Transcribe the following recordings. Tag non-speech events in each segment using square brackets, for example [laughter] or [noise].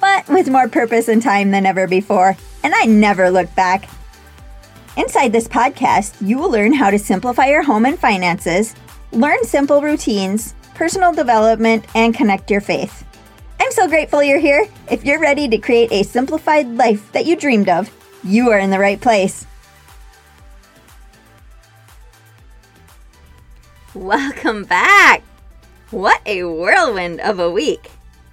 But with more purpose and time than ever before, and I never looked back. Inside this podcast, you will learn how to simplify your home and finances, learn simple routines, personal development, and connect your faith. I'm so grateful you're here. If you're ready to create a simplified life that you dreamed of, you are in the right place. Welcome back! What a whirlwind of a week!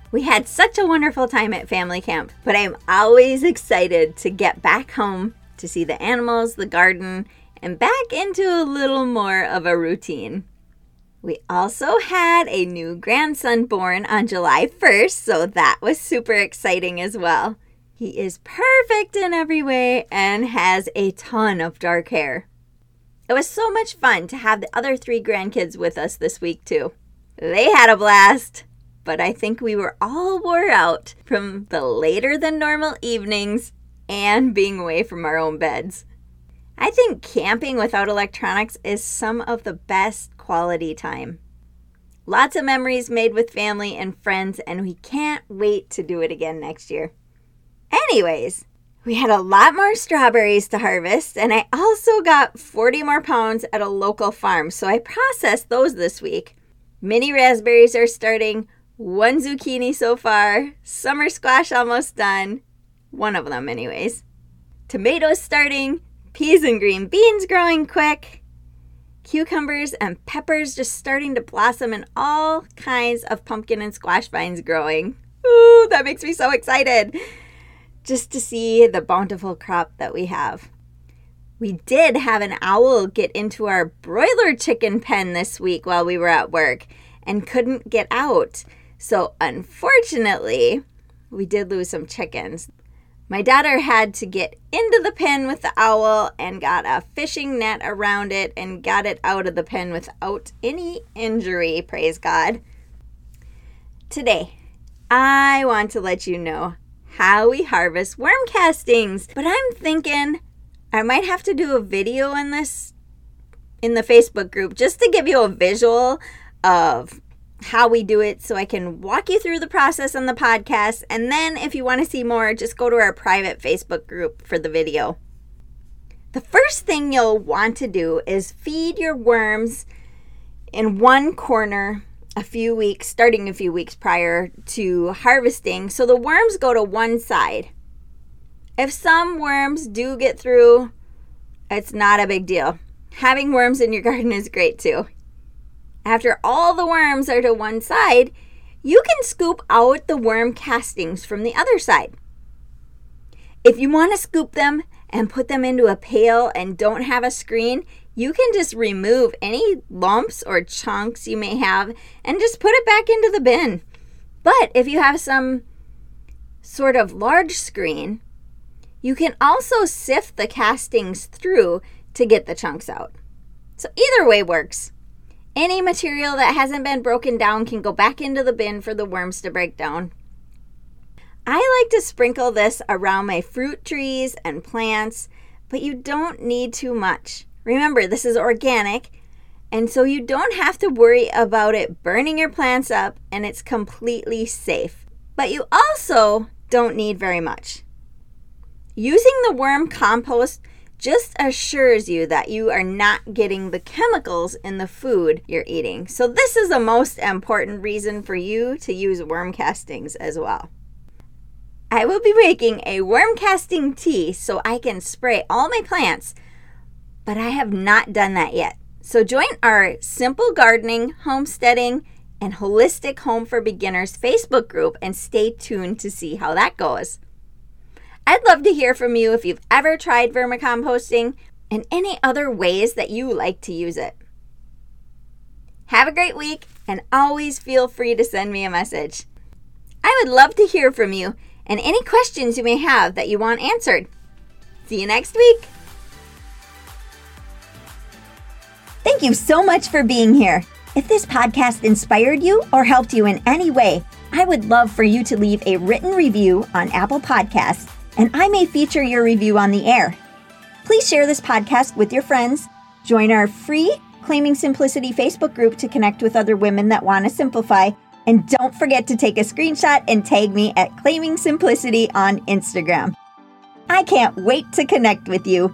We had such a wonderful time at family camp, but I'm always excited to get back home to see the animals, the garden, and back into a little more of a routine. We also had a new grandson born on July 1st, so that was super exciting as well. He is perfect in every way and has a ton of dark hair. It was so much fun to have the other three grandkids with us this week, too. They had a blast, but I think we were all wore out from the later than normal evenings and being away from our own beds. I think camping without electronics is some of the best quality time. Lots of memories made with family and friends, and we can't wait to do it again next year. Anyways, we had a lot more strawberries to harvest, and I also got 40 more pounds at a local farm, so I processed those this week. Mini raspberries are starting, one zucchini so far, summer squash almost done, one of them, anyways. Tomatoes starting, peas and green beans growing quick, cucumbers and peppers just starting to blossom, and all kinds of pumpkin and squash vines growing. Ooh, that makes me so excited! just to see the bountiful crop that we have. We did have an owl get into our broiler chicken pen this week while we were at work and couldn't get out. So, unfortunately, we did lose some chickens. My daughter had to get into the pen with the owl and got a fishing net around it and got it out of the pen without any injury, praise God. Today, I want to let you know how we harvest worm castings. But I'm thinking I might have to do a video in this in the Facebook group just to give you a visual of how we do it so I can walk you through the process on the podcast. And then if you want to see more, just go to our private Facebook group for the video. The first thing you'll want to do is feed your worms in one corner a few weeks, starting a few weeks prior to harvesting, so the worms go to one side. If some worms do get through, it's not a big deal. Having worms in your [laughs] garden is great too. After all the worms are to one side, you can scoop out the worm castings from the other side. If you want to scoop them and put them into a pail and don't have a screen, you can just remove any lumps or chunks you may have and just put it back into the bin. But if you have some sort of large screen, you can also sift the castings through to get the chunks out. So either way works. Any material that hasn't been broken down can go back into the bin for the worms to break down. I like to sprinkle this around my fruit trees and plants, but you don't need too much. Remember, this is organic, and so you don't have to worry about it burning your plants up, and it's completely safe. But you also don't need very much. Using the worm compost just assures you that you are not getting the chemicals in the food you're eating. So, this is the most important reason for you to use worm castings as well. I will be making a worm casting tea so I can spray all my plants but I have not done that yet. So join our Simple Gardening, Homesteading, and Holistic Home for Beginners Facebook group and stay tuned to see how that goes. I'd love to hear from you if you've ever tried vermicomposting and any other ways that you like to use it. Have a great week and always feel free to send me a message. I would love to hear from you and any questions you may have that you want answered. See you next week. Thank you so much for being here. If this podcast inspired you or helped you in any way, I would love for you to leave a written review on Apple Podcasts, and I may feature your review on the air. Please share this podcast with your friends, join our free Claiming Simplicity Facebook group to connect with other women that want to simplify, and don't forget to take a screenshot and tag me at Claiming Simplicity on Instagram. I can't wait to connect with you.